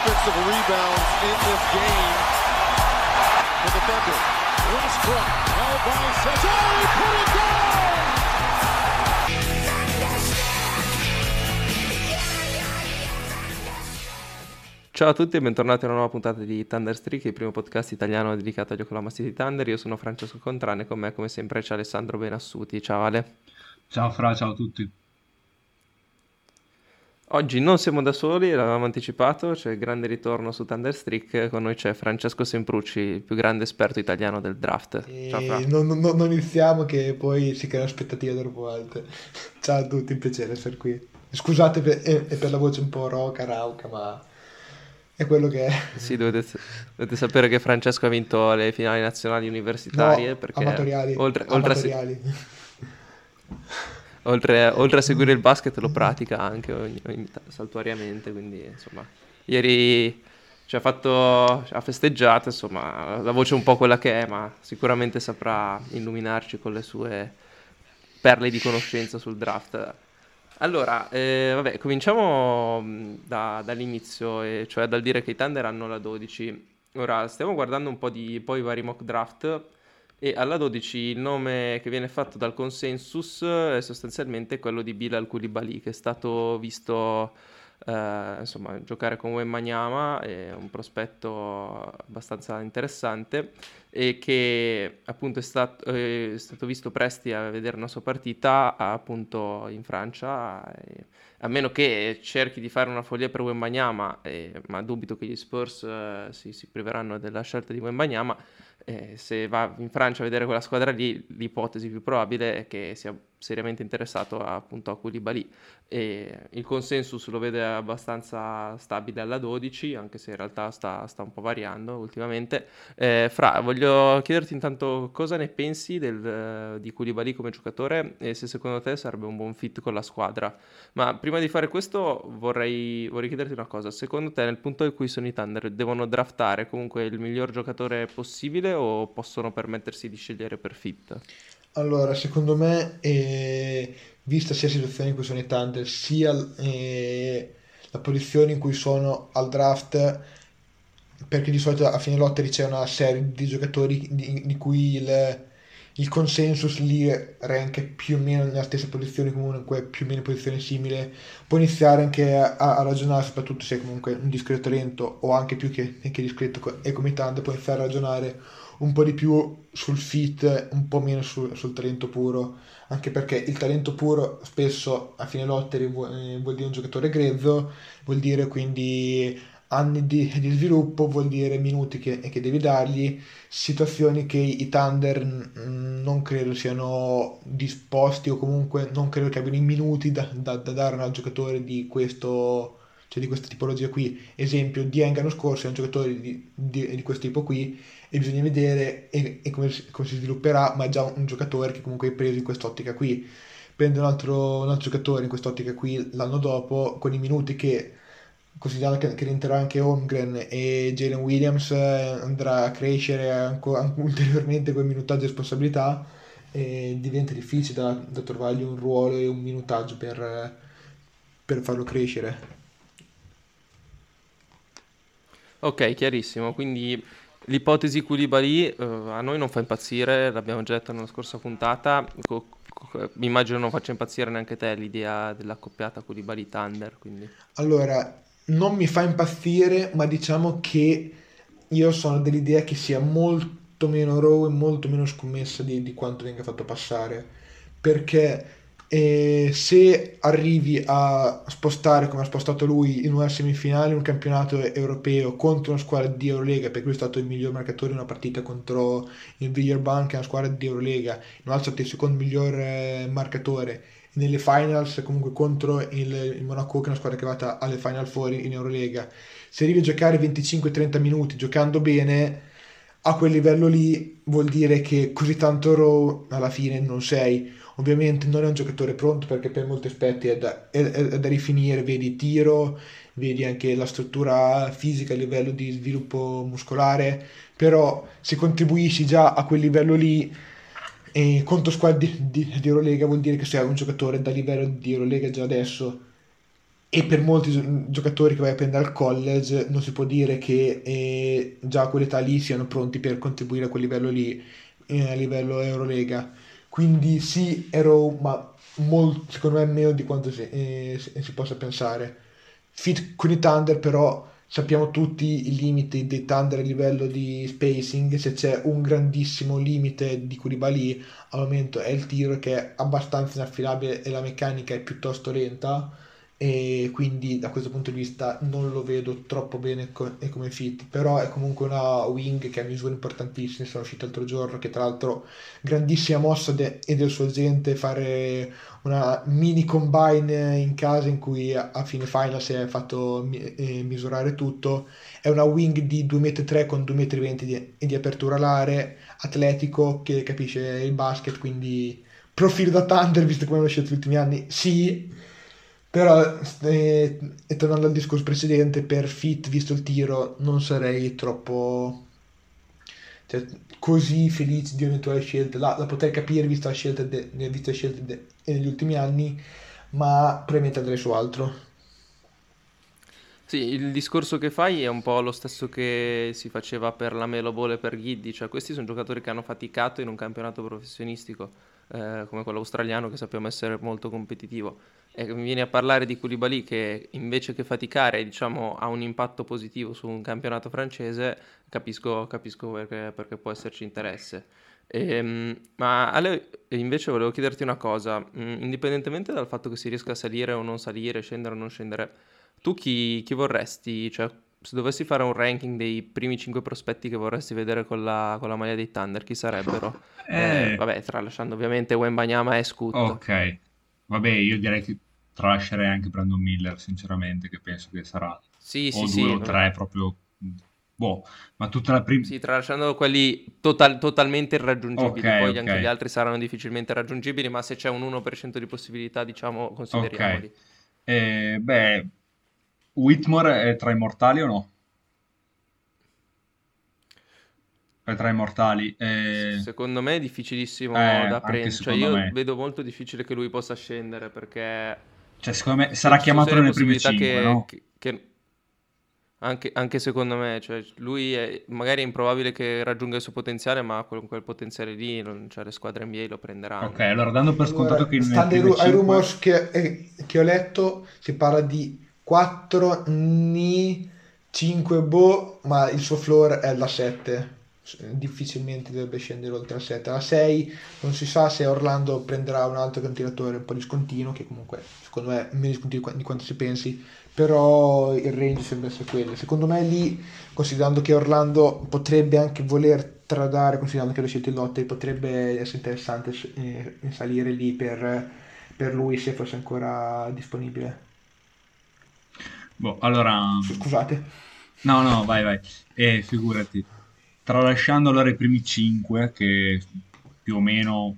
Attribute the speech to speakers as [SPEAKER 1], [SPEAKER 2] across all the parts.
[SPEAKER 1] offensive rebounds in this game for the Thunder. Westbrook, held by Cesare, oh, put it down!
[SPEAKER 2] Ciao a tutti e bentornati a una nuova puntata di Thunder Streak, il primo podcast italiano dedicato agli Oklahoma City Thunder. Io sono Francesco Contrane e con me come sempre c'è Alessandro Benassuti. Ciao Ale.
[SPEAKER 3] Ciao Fra, ciao a tutti.
[SPEAKER 2] Oggi non siamo da soli, l'avevamo anticipato, c'è il grande ritorno su Thunder Streak, con noi c'è Francesco Semprucci, il più grande esperto italiano del draft.
[SPEAKER 4] Ciao Fra. Non, non, non iniziamo che poi si crea aspettative troppo alte. Ciao a tutti, un piacere essere qui. Scusate per, eh, per la voce un po' roca, rauca, ma è quello che è.
[SPEAKER 2] Sì, dovete, dovete, sapere che Francesco ha vinto le finali nazionali universitarie
[SPEAKER 4] no,
[SPEAKER 2] perché
[SPEAKER 4] amatoriali,
[SPEAKER 2] oltre,
[SPEAKER 4] oltre amatoriali.
[SPEAKER 2] A oltre, oltre, a seguire il basket lo pratica anche ogni, ogni, saltuariamente, quindi insomma, ieri ci ha, fatto, ha festeggiato, insomma, la voce è un po' quella che è, ma sicuramente saprà illuminarci con le sue perle di conoscenza sul draft. Allora, eh, vabbè, cominciamo da, dall'inizio, eh, cioè dal dire che i Thunder hanno la 12. Ora, stiamo guardando un po' di poi vari mock draft e alla 12 il nome che viene fatto dal consensus è sostanzialmente quello di Bilal Koulibaly, che è stato visto eh, insomma, giocare con Wembanyama, è un prospetto abbastanza interessante e che appunto è stato, è stato visto presti a vedere una sua partita appunto in Francia, a meno che cerchi di fare una follia per Wembanyama, eh, ma dubito che gli Spurs eh, si, si priveranno della scelta di Wembanyama, eh, se va in Francia a vedere quella squadra lì, l'ipotesi più probabile è che sia seriamente interessato appunto a Koulibaly. E il consensus lo vede abbastanza stabile alla 12, anche se in realtà sta, sta un po' variando ultimamente. Eh, Fra, voglio chiederti intanto cosa ne pensi del, di Koulibaly come giocatore e se secondo te sarebbe un buon fit con la squadra. Ma prima di fare questo vorrei, vorrei chiederti una cosa. Secondo te nel punto in cui sono i Thunder devono draftare comunque il miglior giocatore possibile o possono permettersi di scegliere per fit?
[SPEAKER 4] Allora, secondo me, eh, vista sia la situazione in cui sono i Thunder, sia eh, la posizione in cui sono al draft, perché di solito a fine lottery c'è una serie di giocatori di, di cui il, il, consensus li rank più o meno nella stessa posizione, comunque più o meno in posizione simile, può iniziare anche a, a ragionare, soprattutto se è comunque un discreto talento o anche più che, che discreto e come Thunder, può iniziare a ragionare un po' di più sul fit, un po' meno sul, sul talento puro, anche perché il talento puro spesso a fine lottery vuol, eh, vuol dire un giocatore grezzo, vuol dire quindi anni di, di, sviluppo, vuol dire minuti che, che, devi dargli, situazioni che i Thunder non credo siano disposti o comunque non credo che abbiano i minuti da, da, da dare a un giocatore di questo cioè di questa tipologia qui. Esempio, Dieng l'anno scorso è un giocatore di, di, di questo tipo qui e bisogna vedere e, e come, come, si svilupperà, ma è già un, giocatore che comunque è preso in quest'ottica qui. Prende un altro, un altro giocatore in quest'ottica qui l'anno dopo, con i minuti che considerando che, che rientrerà anche Holmgren e Jalen Williams eh, andrà a crescere ancora, ulteriormente con minutaggio e responsabilità e diventa difficile da, da trovargli un ruolo e un minutaggio per, per farlo crescere.
[SPEAKER 2] Ok, chiarissimo. Quindi l'ipotesi Koulibaly uh, a noi non fa impazzire, l'abbiamo già detto nella scorsa puntata. Co- co- immagino non faccia impazzire neanche te l'idea dell'accoppiata Koulibaly-Thunder. Quindi.
[SPEAKER 4] Allora, non mi fa impazzire, ma diciamo che io sono dell'idea che sia molto meno raw e molto meno scommessa di, di quanto venga fatto passare. Perché e se arrivi a spostare come ha spostato lui in una semifinale un campionato europeo contro una squadra di Eurolega perché lui è stato il miglior marcatore in una partita contro il Villarban che è una squadra di Eurolega in un altro il secondo miglior eh, marcatore nelle finals comunque contro il, il, Monaco che è una squadra che è arrivata alle final fuori in Eurolega se arrivi a giocare 25-30 minuti giocando bene a quel livello lì vuol dire che così tanto raw alla fine non sei Ovviamente non è un giocatore pronto perché per molti aspetti è da, è, è da rifinire, vedi tiro, vedi anche la struttura fisica a livello di sviluppo muscolare, però se contribuisci già a quel livello lì e contro squadre di, di, di Eurolega vuol dire che sei un giocatore da livello di Eurolega già adesso. E per molti giocatori che vai a prendere al college non si può dire che eh, già a quell'età lì siano pronti per contribuire a quel livello lì eh, a livello Eurolega quindi sì ero ma molto, secondo me meno di quanto si, eh, si possa pensare. Fit con i Thunder però sappiamo tutti i limiti dei Thunder a livello di spacing. Se c'è un grandissimo limite di Koulibaly al momento è il tiro che è abbastanza inaffidabile e la meccanica è piuttosto lenta e quindi da questo punto di vista non lo vedo troppo bene co- come fit. Però è comunque una wing che ha misure importantissime. Sono uscite l'altro giorno che tra l'altro grandissima mossa de- e del suo gente fare una mini combine in casa in cui a, a fine final si è fatto mi- eh, misurare tutto. È una wing di 2,3 m con 2,20 m di, di apertura alare atletico che capisce il basket quindi profilo da Thunder visto come hanno scelto gli ultimi anni. Sì però, eh, e tornando al discorso precedente, per fit, visto il tiro, non sarei troppo cioè, così felice di eventuali scelte. La, la potrei capire vista la scelta de, vista le scelte de, negli ultimi anni, ma probabilmente andrei su altro.
[SPEAKER 2] Sì, il discorso che fai è un po' lo stesso che si faceva per la Melo Ball e per Ghiddi, cioè questi sono giocatori che hanno faticato in un campionato professionistico eh, come quello australiano che sappiamo essere molto competitivo e mi viene a parlare di Koulibaly che invece che faticare diciamo, ha un impatto positivo su un campionato francese, capisco, capisco perché, perché, può esserci interesse. E, ehm, ma Ale, invece volevo chiederti una cosa, mm, indipendentemente dal fatto che si riesca a salire o non salire, scendere o non scendere, tu chi, chi vorresti, cioè se dovessi fare un ranking dei primi 5 prospetti che vorresti vedere con la, con la maglia dei Thunder, chi sarebbero? Eh... Eh, vabbè, tralasciando ovviamente Wembanyama e Scoot.
[SPEAKER 3] Ok, vabbè, io direi che tralascerei anche Brandon Miller, sinceramente, che penso che sarà
[SPEAKER 2] sì,
[SPEAKER 3] o
[SPEAKER 2] sì,
[SPEAKER 3] due
[SPEAKER 2] sì,
[SPEAKER 3] o tre proprio... Boh, ma tutta la prima...
[SPEAKER 2] Sì, tralasciando quelli total- totalmente irraggiungibili, okay, poi okay. anche gli altri saranno difficilmente raggiungibili, ma se c'è un 1% di possibilità, diciamo, consideriamoli.
[SPEAKER 3] Ok, eh, beh, Whitmore è tra i mortali o no? È tra i mortali. Eh...
[SPEAKER 2] Secondo me è difficilissimo eh, da prendere. Cioè, io me. vedo molto difficile che lui possa scendere perché
[SPEAKER 3] cioè, secondo me sarà chiamato nelle prime 5, che, no?
[SPEAKER 2] che, che... Anche, anche, secondo me, cioè, lui è, magari è improbabile che raggiunga il suo potenziale, ma con quel potenziale lì non, cioè, le squadre NBA lo prenderanno.
[SPEAKER 3] Ok, allora dando per scontato allora, che...
[SPEAKER 4] Stando ai, 5... rumors che, eh, che, ho letto, si parla di 4 ni 5 boh, ma il suo floor è la 7 difficilmente dovrebbe scendere oltre la 7 la 6 non si sa se Orlando prenderà un altro cantiratore un po' discontinuo che comunque secondo me è meno discontinuo di quanto si pensi. Però il range sembra essere quello. Secondo me lì considerando che Orlando potrebbe anche voler tradare considerando che lo scelto in lotte potrebbe essere interessante eh, salire lì per, per lui se fosse ancora disponibile.
[SPEAKER 3] Boh allora
[SPEAKER 4] scusate.
[SPEAKER 3] No no vai vai. Eh, figurati tralasciando allora i primi 5 che più o meno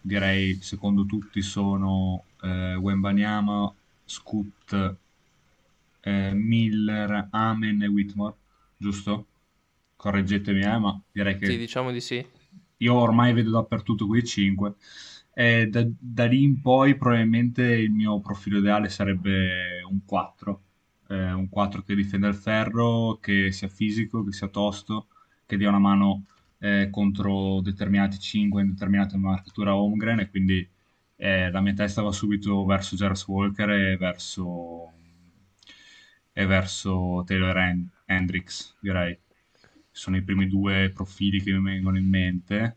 [SPEAKER 3] direi secondo tutti sono eh, Wembanyama, Scoot, eh, Miller, Amen e Whitmore, giusto? Correggetemi, eh, ma direi che...
[SPEAKER 2] Sì, diciamo di sì.
[SPEAKER 3] Io ormai vedo dappertutto quei 5. Eh, da, da, lì in poi probabilmente il mio profilo ideale sarebbe un 4. Eh, un 4 che difenda il ferro, che sia fisico, che sia tosto, che dia una mano eh, contro determinati 5 in determinata marcatura Holmgren e quindi eh, la mia testa va subito verso Jarvis Walker e verso, e verso Taylor Hand- Hendricks, direi. Sono i primi due profili che mi vengono in mente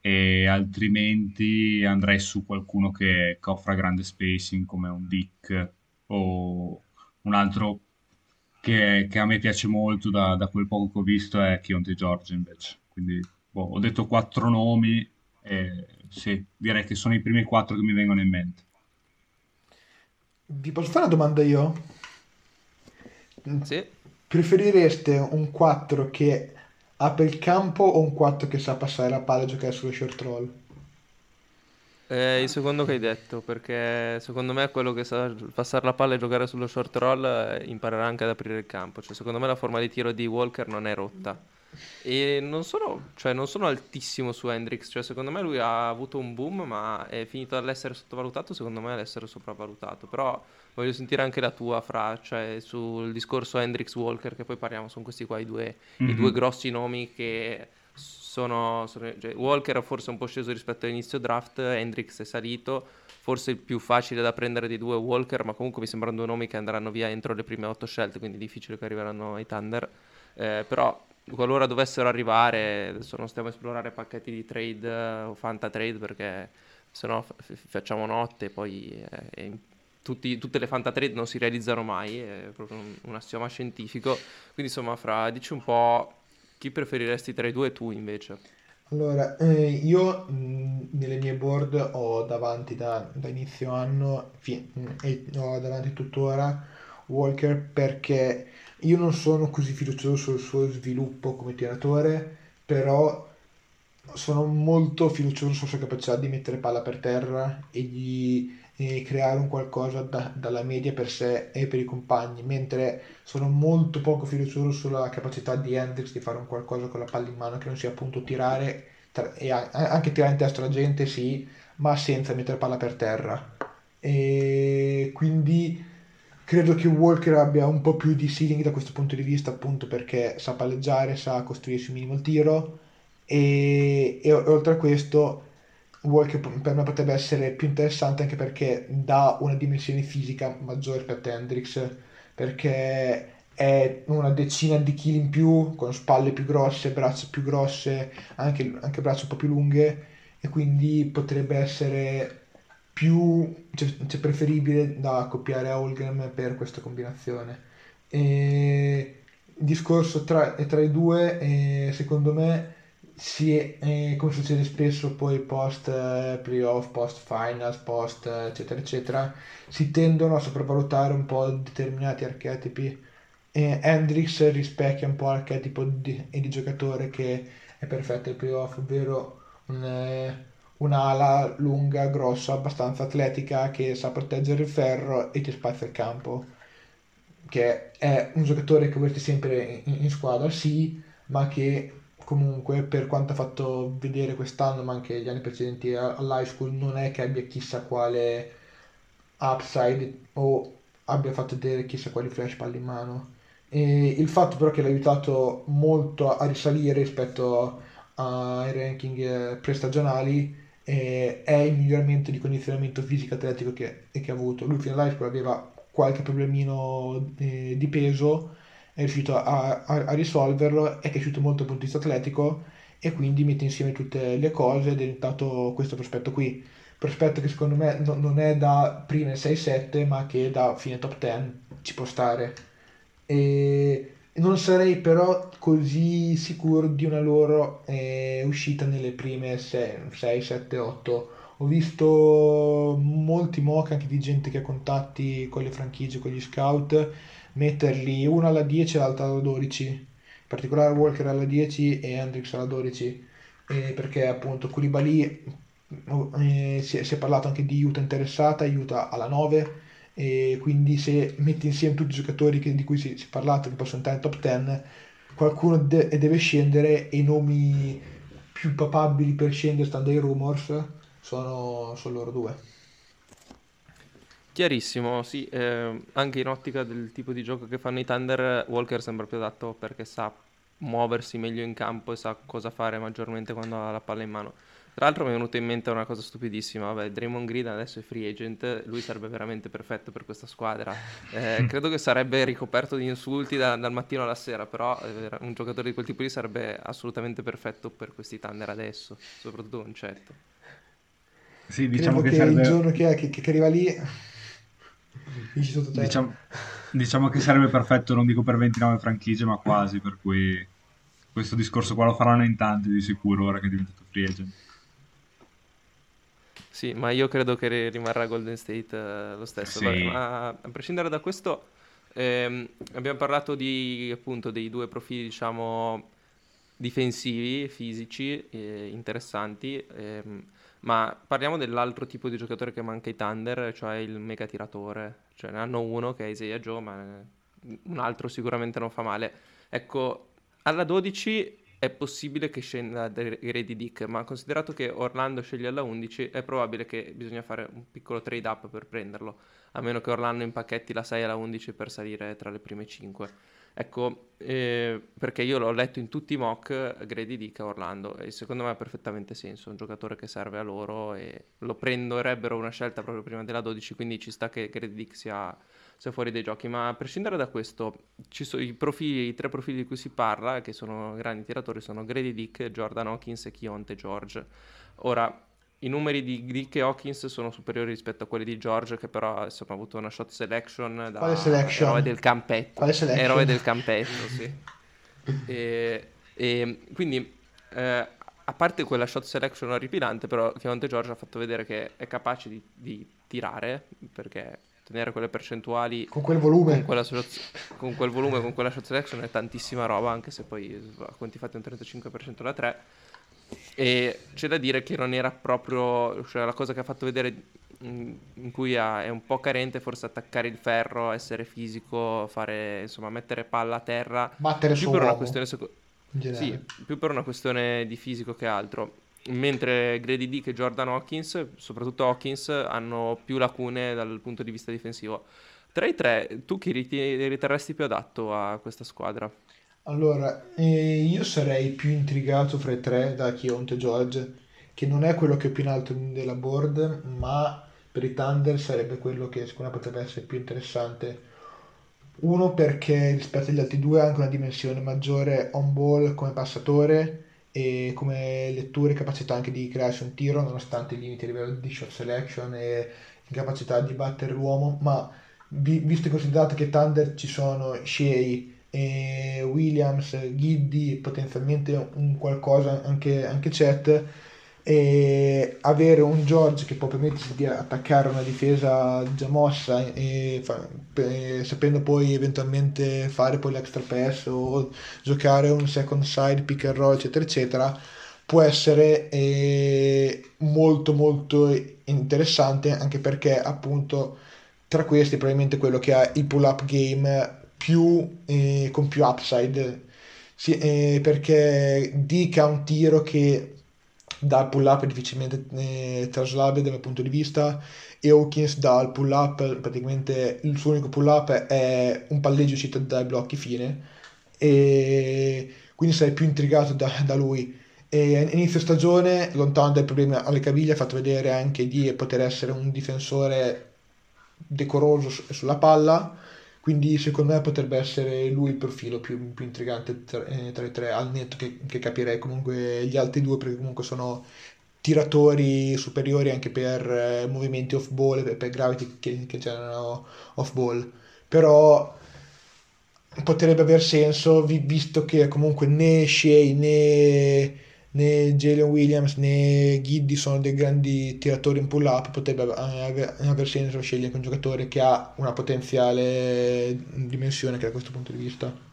[SPEAKER 3] e altrimenti andrei su qualcuno che, che offra grande spacing come un Dick o un altro che, che a me piace molto da, da, quel poco che ho visto è Chionte George invece. Quindi boh, ho detto quattro nomi e sì, direi che sono i primi quattro che mi vengono in mente.
[SPEAKER 4] Vi posso fare una domanda io?
[SPEAKER 2] Sì.
[SPEAKER 4] Preferireste un 4 che apre il campo o un 4 che sa passare la palla e giocare sullo short roll?
[SPEAKER 2] Eh, il secondo che hai detto, perché secondo me quello che sa passare la palla e giocare sullo short roll eh, imparerà anche ad aprire il campo. Cioè, secondo me la forma di tiro di Walker non è rotta. E non sono, cioè, non sono altissimo su Hendrix, cioè, secondo me lui ha avuto un boom, ma è finito dall'essere sottovalutato, secondo me all'essere sopravvalutato. Però voglio sentire anche la tua, Fra, cioè sul discorso Hendrix Walker, che poi parliamo, sono questi qua i due, mm-hmm. i due grossi nomi che sono, sono cioè, Walker forse un po' sceso rispetto all'inizio draft, Hendrix è salito, forse il più facile da prendere dei due Walker, ma comunque mi sembrano due nomi che andranno via entro le prime otto scelte, quindi è difficile che arriveranno ai Thunder. Eh, però qualora dovessero arrivare, adesso non stiamo a esplorare pacchetti di trade eh, o fanta trade perché se no f- facciamo notte e poi eh, tutti, tutte le fanta trade non si realizzano mai, è proprio un, un assioma scientifico. Quindi insomma, fra dici un po' chi preferiresti tra i due tu invece?
[SPEAKER 4] Allora, eh, io mh, nelle mie board ho davanti da, da inizio anno fi- mh, e ho davanti tuttora Walker perché io non sono così fiducioso sul suo sviluppo come tiratore, però sono molto fiducioso sulla sua capacità di mettere palla per terra e di e creare un qualcosa da, dalla media per sé e per i compagni, mentre sono molto poco fiducioso sulla capacità di Hendrix di fare un qualcosa con la palla in mano che non sia appunto tirare tra, e anche tirare in testa la gente, sì, ma senza mettere palla per terra. E quindi Credo che Walker abbia un po' più di ceiling da questo punto di vista, appunto perché sa palleggiare, sa costruirsi un minimo il tiro e, e, oltre a questo Walker per me potrebbe essere più interessante anche perché dà una dimensione fisica maggiore rispetto a Hendrix, perché è una decina di chili in più, con spalle più grosse, braccia più grosse, anche, anche braccia un po' più lunghe e quindi potrebbe essere più cioè, cioè preferibile da accoppiare a Holgram per questa combinazione. E il discorso tra, tra i due, eh, secondo me, si è, eh, come succede spesso poi post eh, playoff, post finals, post eccetera eccetera, si tendono a sopravvalutare un po' determinati archetipi. E Hendrix rispecchia un po' l'archetipo di, di giocatore che è perfetto ai playoff, ovvero un eh, un'ala lunga, grossa, abbastanza atletica che sa proteggere il ferro e ti spazia il campo. Che è un giocatore che vorresti sempre in, in squadra, sì, ma che comunque per quanto ha fatto vedere quest'anno, ma anche gli anni precedenti all'high school, non è che abbia chissà quale upside o abbia fatto vedere chissà quali flash palla in mano. E il fatto però che l'ha aiutato molto a risalire rispetto ai ranking eh, prestagionali eh, è il miglioramento di condizionamento fisico atletico che, che ha avuto. Lui fino all'high aveva qualche problemino eh, di peso, è riuscito a, a, a, risolverlo, è cresciuto molto dal punto di vista atletico e quindi mette insieme tutte le cose ed è diventato questo prospetto qui. Prospetto che secondo me no, non è da prime 6-7 ma che da fine top 10 ci può stare. E non sarei però così sicuro di una loro eh, uscita nelle prime 6, 6, 7, 8. Ho visto molti mock anche di gente che ha contatti con le franchigie, con gli scout, metterli una alla 10 e l'altra alla 12. In particolare Walker alla 10 e Hendrix alla 12. Eh, perché appunto Koulibaly eh, si, è, si, è, parlato anche di Utah interessata, Utah alla 9 e quindi se metti insieme tutti i giocatori che, di cui si, si è parlato che possono entrare in top 10 qualcuno de- deve scendere e i nomi più papabili per scendere stando ai rumors sono, sono loro due
[SPEAKER 2] Chiarissimo, sì, eh, anche in ottica del tipo di gioco che fanno i Thunder, Walker sembra più adatto perché sa muoversi meglio in campo e sa cosa fare maggiormente quando ha la palla in mano. Tra l'altro mi è venuta in mente una cosa stupidissima, vabbè, Draymond Green adesso è free agent, lui sarebbe veramente perfetto per questa squadra. Eh, credo che sarebbe ricoperto di insulti da, dal mattino alla sera, però eh, un giocatore di quel tipo lì sarebbe assolutamente perfetto per questi Thunder adesso, soprattutto concetto.
[SPEAKER 3] Sì, diciamo che, che serve...
[SPEAKER 4] il giorno che, che, che arriva lì...
[SPEAKER 3] Diciamo, diciamo che sarebbe perfetto, non dico per 29 franchigie, ma quasi, per cui questo discorso qua lo faranno in tanti di sicuro ora che è diventato free agent.
[SPEAKER 2] Sì, ma io credo che rimarrà Golden State eh, lo stesso.
[SPEAKER 3] Sì.
[SPEAKER 2] Vabbè, ma a prescindere da questo, ehm, abbiamo parlato di, appunto dei due profili, diciamo, difensivi, fisici, eh, interessanti. Ehm, Ma parliamo dell'altro tipo di giocatore che manca ai Thunder, cioè il mega tiratore. Cioè ne hanno uno che è Isaiah Joe, ma un altro sicuramente non fa male. Ecco, alla 12 è possibile che scenda Grady Dick, ma considerato che Orlando sceglie alla 11, è probabile che bisogna fare un piccolo trade up per prenderlo, a meno che Orlando impacchetti la 6 alla 11 per salire tra le prime 5. Ecco, eh, perché io l'ho letto in tutti i mock Grady Dick a Orlando e secondo me ha perfettamente senso, è un giocatore che serve a loro e lo prenderebbero una scelta proprio prima della 12, quindi ci sta che Grady Dick sia sia fuori dai giochi. Ma a prescindere da questo, i, profili, i tre profili di cui si parla, che sono grandi tiratori, sono Grady Dick, Jordan Hawkins e Kionte George. Ora, i numeri di Dick e Hawkins sono superiori rispetto a quelli di George, che però insomma, ha avuto una shot selection da
[SPEAKER 4] Quale selection?
[SPEAKER 2] eroe del campetto. Eroe del campetto, sì. e, e, quindi, eh, a parte quella shot selection orripilante, però Keonte George ha fatto vedere che è capace di, di tirare, perché tenere quelle percentuali
[SPEAKER 4] con quel volume
[SPEAKER 2] con, quella, con quel volume con quella shot selection è tantissima roba anche se poi a conti fatti un 35% da 3 e c'è da dire che non era proprio cioè la cosa che ha fatto vedere in cui è un po' carente forse attaccare il ferro essere fisico fare insomma mettere palla a terra
[SPEAKER 4] battere
[SPEAKER 2] più per una
[SPEAKER 4] uomo,
[SPEAKER 2] questione seco- sì, più per una questione di fisico che altro mentre Grady Dick e Jordan Hawkins, soprattutto Hawkins, hanno più lacune dal punto di vista difensivo. Tra i tre, tu chi riterresti più adatto a questa squadra?
[SPEAKER 4] Allora, eh, io sarei più intrigato fra i tre da Chionte George, che non è quello che è più in alto della board, ma per i Thunder sarebbe quello che secondo me potrebbe essere più interessante. Uno perché rispetto agli altri due ha anche una dimensione maggiore on ball come passatore e come lettura e capacità anche di crearsi un tiro nonostante i limiti a livello di shot selection e incapacità di battere l'uomo ma vi, visto e considerato che Thunder ci sono Shea Williams, Giddy potenzialmente un qualcosa anche, anche Chet e avere un George che può permettersi di attaccare una difesa già mossa e, fa, e, sapendo poi eventualmente fare poi l'extra pass o giocare un second side pick and roll eccetera eccetera può essere eh, molto molto interessante anche perché appunto tra questi probabilmente quello che ha il pull up game più eh, con più upside. Sì, eh, perché Dick ha un tiro che dal pull up è difficilmente eh, traslabile dal mio punto di vista e Hawkins dal pull up praticamente il suo unico pull up è un palleggio uscito dai blocchi fine e quindi sarei più intrigato da, da lui. E inizio stagione lontano dai problemi alle caviglie ha fatto vedere anche di poter essere un difensore decoroso sulla palla quindi secondo me potrebbe essere lui il profilo più, più intrigante tra, eh, tra, i tre, al netto che, che, capirei comunque gli altri due perché comunque sono tiratori superiori anche per eh, movimenti off ball e per gravity che, che generano off ball. Però potrebbe aver senso visto che comunque né Shea né né Jalen Williams né Giddy sono dei grandi tiratori in pull up potrebbe aver, aver senso scegliere un giocatore che ha una potenziale dimensione che da questo punto di vista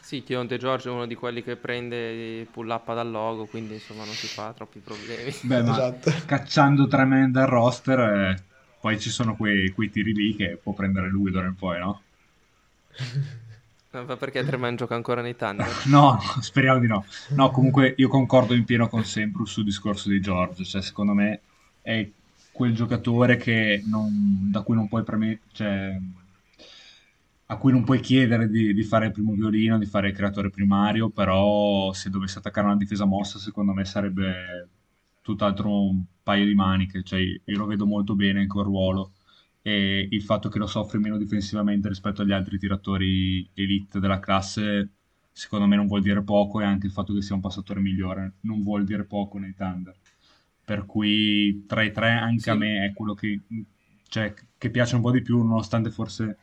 [SPEAKER 2] sì, Chionte Giorgio è uno di quelli che prende pull up dal logo quindi insomma non si fa troppi problemi
[SPEAKER 3] beh ma esatto. cacciando tre man dal roster eh, poi ci sono quei, quei tiri lì che può prendere lui d'ora in poi no?
[SPEAKER 2] Ma perché Treman gioca ancora nei Thunder?
[SPEAKER 3] No, speriamo di no. No, comunque io concordo in pieno con Semprus sul discorso di George. Cioè, secondo me è quel giocatore non, da cui non puoi preme- cioè, a cui non puoi chiedere di, di, fare il primo violino, di fare il creatore primario, però se dovesse attaccare una difesa mossa, secondo me sarebbe tutt'altro un paio di maniche. Cioè, io lo vedo molto bene in quel ruolo e il fatto che lo soffre meno difensivamente rispetto agli altri tiratori elite della classe secondo me non vuol dire poco e anche il fatto che sia un passatore migliore non vuol dire poco nei Thunder per cui tra i tre anche sì. a me è quello che, cioè, che piace un po' di più nonostante forse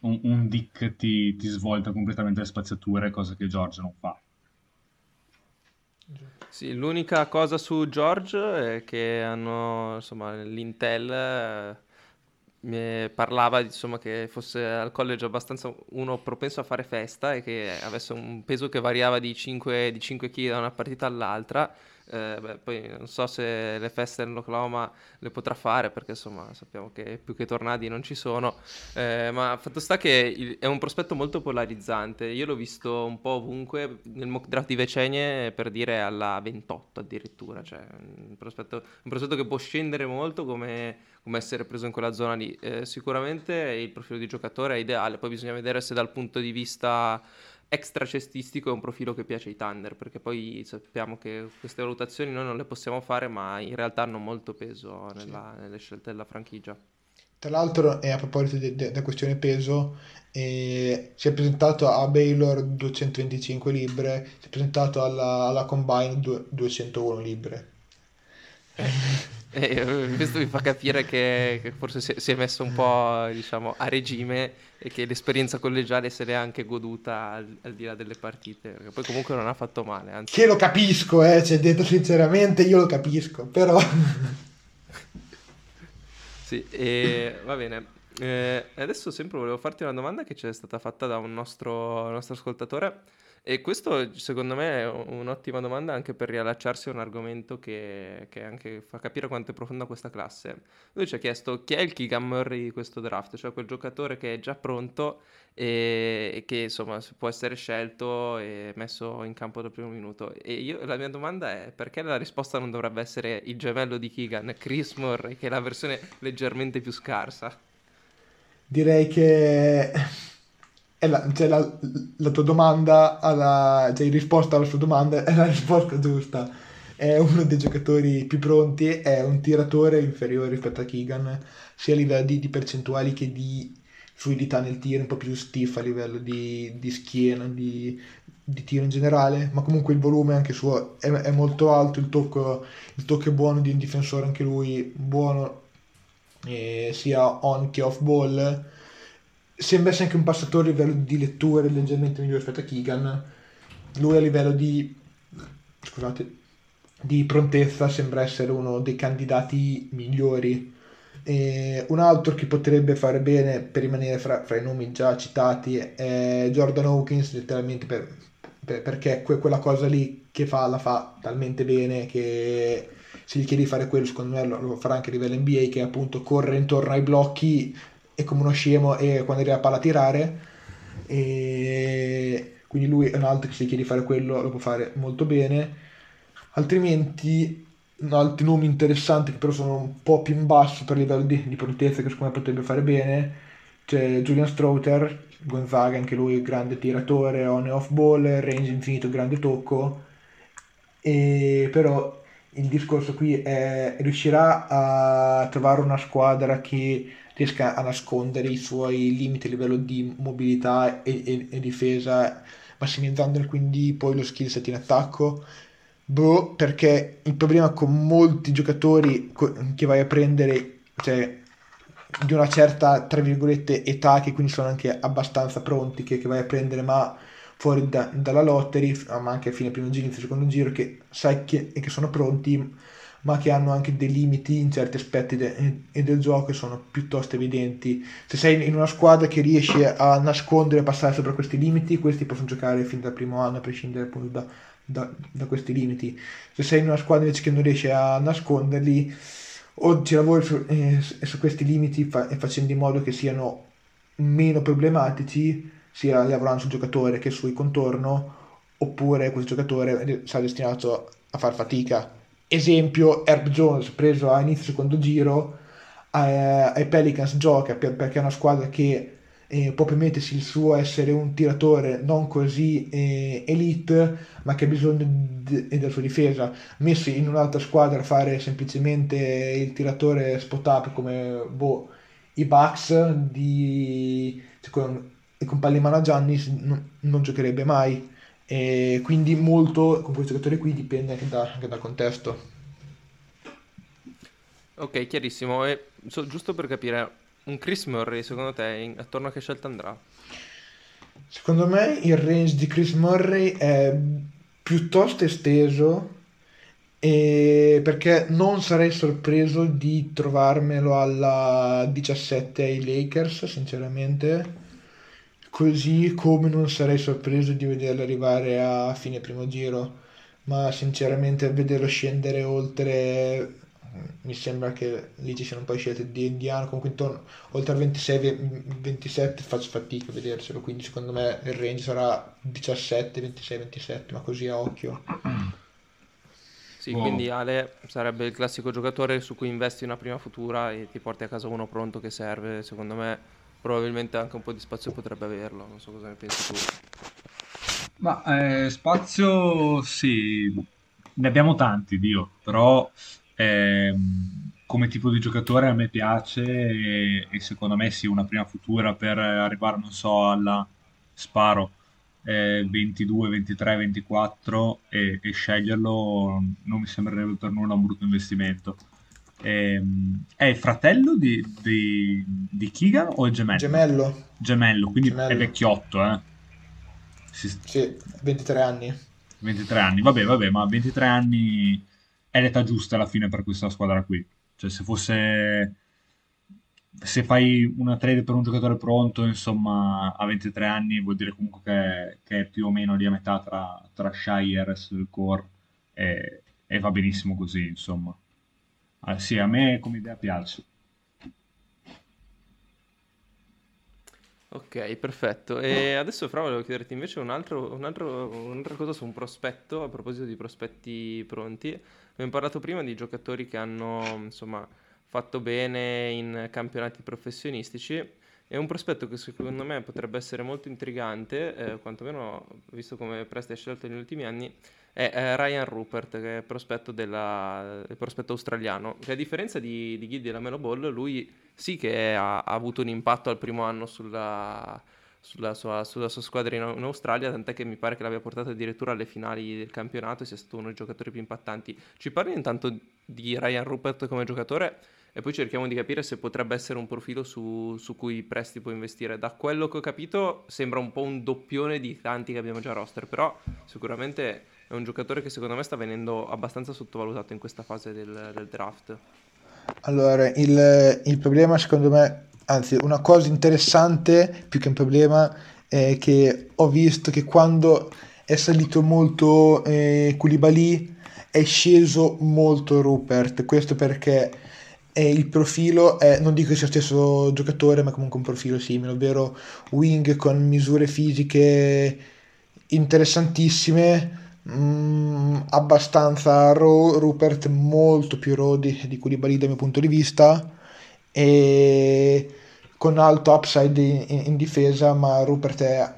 [SPEAKER 3] un, un Dick ti, ti svolta completamente le spaziature cosa che George non fa
[SPEAKER 2] sì, l'unica cosa su George è che hanno insomma l'Intel parlava insomma che fosse al college abbastanza uno propenso a fare festa e che avesse un peso che variava di 5, di 5 kg da una partita all'altra. Eh, beh, poi non so se le feste nell'Oklahoma le potrà fare perché insomma sappiamo che più che tornadi non ci sono, eh, ma fatto sta che il, è un prospetto molto polarizzante. Io l'ho visto un po' ovunque nel mock draft di Vecenie per dire alla 28 addirittura, cioè un prospetto, un prospetto che può scendere molto come, come essere preso in quella zona lì. Eh, sicuramente il profilo di giocatore è ideale, poi bisogna vedere se dal punto di vista extra cestistico è un profilo che piace ai Thunder, perché poi sappiamo che queste valutazioni noi non le possiamo fare, ma in realtà hanno molto peso nella, sì. nelle scelte della franchigia.
[SPEAKER 4] Tra l'altro, e a proposito della questione peso, eh, si è presentato a Baylor 225 libbre, si è presentato alla, alla Combine 201 libbre.
[SPEAKER 2] E questo mi fa capire che, che forse si, si, è messo un po' diciamo, a regime e che l'esperienza collegiale se l'è anche goduta al, al, di là delle partite. Perché poi comunque non ha fatto male. Anzi.
[SPEAKER 4] Che lo capisco, eh, cioè, detto sinceramente, io lo capisco, però...
[SPEAKER 2] sì, e va bene. Eh, adesso sempre volevo farti una domanda che ci è stata fatta da un nostro, nostro ascoltatore. E questo secondo me è un'ottima domanda anche per riallacciarsi a un argomento che, che anche fa capire quanto è profonda questa classe. Lui ci ha chiesto chi è il Keegan Murray di questo draft, cioè quel giocatore che è già pronto e, che insomma può essere scelto e messo in campo dal primo minuto. E io, la mia domanda è perché la risposta non dovrebbe essere il gemello di Keegan, Chris Murray, che è la versione leggermente più scarsa?
[SPEAKER 4] Direi che è la, cioè la, la, tua domanda, alla, cioè in risposta alla sua domanda è la risposta giusta. È uno dei giocatori più pronti, è un tiratore inferiore rispetto a Keegan, sia a livello di, di percentuali che di fluidità nel tiro, un po' più stiff a livello di, di schiena, di, di, tiro in generale, ma comunque il volume anche suo è, è molto alto, il tocco, il tocco, è buono di un difensore, anche lui buono eh, sia on che off ball sembra essere anche un passatore a livello di lettura leggermente migliore rispetto a Keegan. Lui a livello di, scusate, di prontezza sembra essere uno dei candidati migliori. E un altro che potrebbe fare bene per rimanere fra, fra i nomi già citati è Jordan Hawkins, letteralmente per, per, perché que, quella cosa lì che fa la fa talmente bene che se gli chiedi di fare quello secondo me lo, lo farà anche a livello NBA che appunto corre intorno ai blocchi è come uno scemo e quando arriva a palla a tirare e quindi lui è un altro che se chiede di fare quello lo può fare molto bene. Altrimenti altri nomi interessanti che però sono un po' più in basso per livello di, di prontezza che secondo me potrebbe fare bene c'è Julian Strother Gonzaga anche lui grande tiratore on e off ball range infinito grande tocco. E però il discorso qui è riuscirà a trovare una squadra che riesca a nascondere i suoi limiti a livello di mobilità e, e, e difesa, massimizzando quindi poi lo skill set in attacco. Boh, perché il problema con molti giocatori che vai a prendere, cioè di una certa, tra virgolette, età, che quindi sono anche abbastanza pronti, che, che vai a prendere, ma fuori da, dalla lottery, ma anche a fine primo giro, inizio secondo giro, che sai che, che sono pronti, ma che hanno anche dei limiti in certi aspetti de- del gioco che sono piuttosto evidenti. Se sei in una squadra che riesce a nascondere e passare sopra questi limiti, questi possono giocare fin dal primo anno a prescindere appunto da, da, da questi limiti. Se sei in una squadra invece che non riesce a nasconderli, o ci lavori su, eh, su questi limiti fa- facendo in modo che siano meno problematici, sia lavorando sul giocatore che sul contorno, oppure questo giocatore sarà destinato a far fatica esempio Herb Jones preso a inizio secondo giro eh, ai Pelicans gioca per, perché è una squadra che eh, può permettersi il suo essere un tiratore non così eh, elite ma che ha bisogno de- della sua difesa messo in un'altra squadra fare semplicemente il tiratore spot up come boh, i Bucks di, cioè, con, con a Giannis non, non giocherebbe mai e quindi molto con questo giocatore qui dipende anche, da, anche dal contesto.
[SPEAKER 2] Ok, chiarissimo. E so, giusto per capire, un Chris Murray secondo te in, attorno a che scelta andrà?
[SPEAKER 4] Secondo me il range di Chris Murray è piuttosto esteso perché non sarei sorpreso di trovarmelo alla 17 ai Lakers, sinceramente. Così come non sarei sorpreso di vederlo arrivare a fine primo giro. Ma sinceramente vederlo scendere oltre mi sembra che lì ci siano poi scelte di indiano comunque intorno oltre al 26-27 faccio fatica a vederselo quindi secondo me il range sarà 17 26 27 ma così a occhio
[SPEAKER 2] sì, wow. quindi Ale sarebbe il classico giocatore su cui investi una prima futura e ti porti a casa uno pronto che serve. Secondo me probabilmente anche un po' di spazio potrebbe averlo, non so cosa ne pensi tu.
[SPEAKER 3] Ma eh, spazio sì, ne abbiamo tanti, Dio, però eh, come tipo di giocatore a me piace e, e, secondo me sì, una prima futura per arrivare, non so, alla sparo eh, 22, 23, 24 e, e, sceglierlo non mi sembrerebbe per nulla un brutto investimento. Eh, è fratello di, di, di Keegan o è gemello?
[SPEAKER 4] Gemello.
[SPEAKER 3] Gemello, quindi gemello. è vecchiotto, eh?
[SPEAKER 4] Si... Sì, 23 anni.
[SPEAKER 3] 23 anni, vabbè, vabbè, ma 23 anni è l'età giusta alla fine per questa squadra qui. Cioè, se fosse se fai una trade per un giocatore pronto, insomma, a 23 anni vuol dire comunque che, che è più o meno lì a metà tra, tra Shai e core e, e, va benissimo così, insomma. Ah, sì, a me come idea piace.
[SPEAKER 2] Ok, perfetto. E adesso Fra volevo chiederti invece un altro, un altro, un'altra cosa su un prospetto, a proposito di prospetti pronti. Abbiamo parlato prima di giocatori che hanno, insomma, fatto bene in campionati professionistici. È un prospetto che secondo me potrebbe essere molto intrigante, eh, quantomeno visto come Presti ha scelto negli ultimi anni, è, è Ryan Rupert, che è prospetto, della, prospetto australiano, che a differenza di, di Giddy e la Melo Ball, lui sì che ha, ha avuto un impatto al primo anno sulla, sulla sua, sulla sua, squadra in, in, Australia, tant'è che mi pare che l'abbia portato addirittura alle finali del campionato e sia stato uno dei giocatori più impattanti. Ci parli intanto di Ryan Rupert come giocatore? e poi cerchiamo di capire se potrebbe essere un profilo su, su, cui Presti può investire. Da quello che ho capito sembra un po' un doppione di tanti che abbiamo già roster, però sicuramente è un giocatore che secondo me sta venendo abbastanza sottovalutato in questa fase del, del draft.
[SPEAKER 4] Allora, il, il, problema secondo me, anzi una cosa interessante più che un problema è che ho visto che quando è salito molto eh, Koulibaly è sceso molto Rupert, questo perché e il profilo è, non dico che sia lo stesso giocatore, ma comunque un profilo simile, ovvero wing con misure fisiche interessantissime, mm, abbastanza raw, Rupert molto più raw di, di Koulibaly dal mio punto di vista, e con alto upside in, in, in difesa, ma Rupert è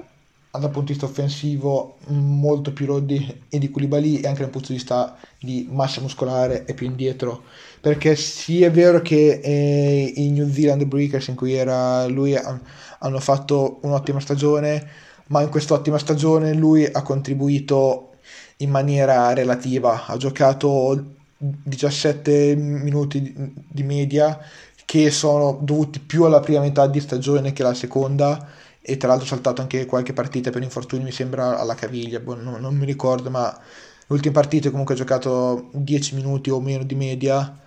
[SPEAKER 4] dal punto di vista offensivo molto più raw di, di Koulibaly e anche dal punto di vista di massa muscolare e più indietro. Perché sì è vero che eh, i New Zealand Breakers in cui era lui hanno fatto un'ottima stagione ma in quest'ottima stagione lui ha contribuito in maniera relativa ha giocato 17 minuti di, di media che sono dovuti più alla prima metà di stagione che alla seconda e tra l'altro ha saltato anche qualche partita per infortuni mi sembra alla caviglia boh, non, non mi ricordo ma le ultime partite comunque ha giocato 10 minuti o meno di media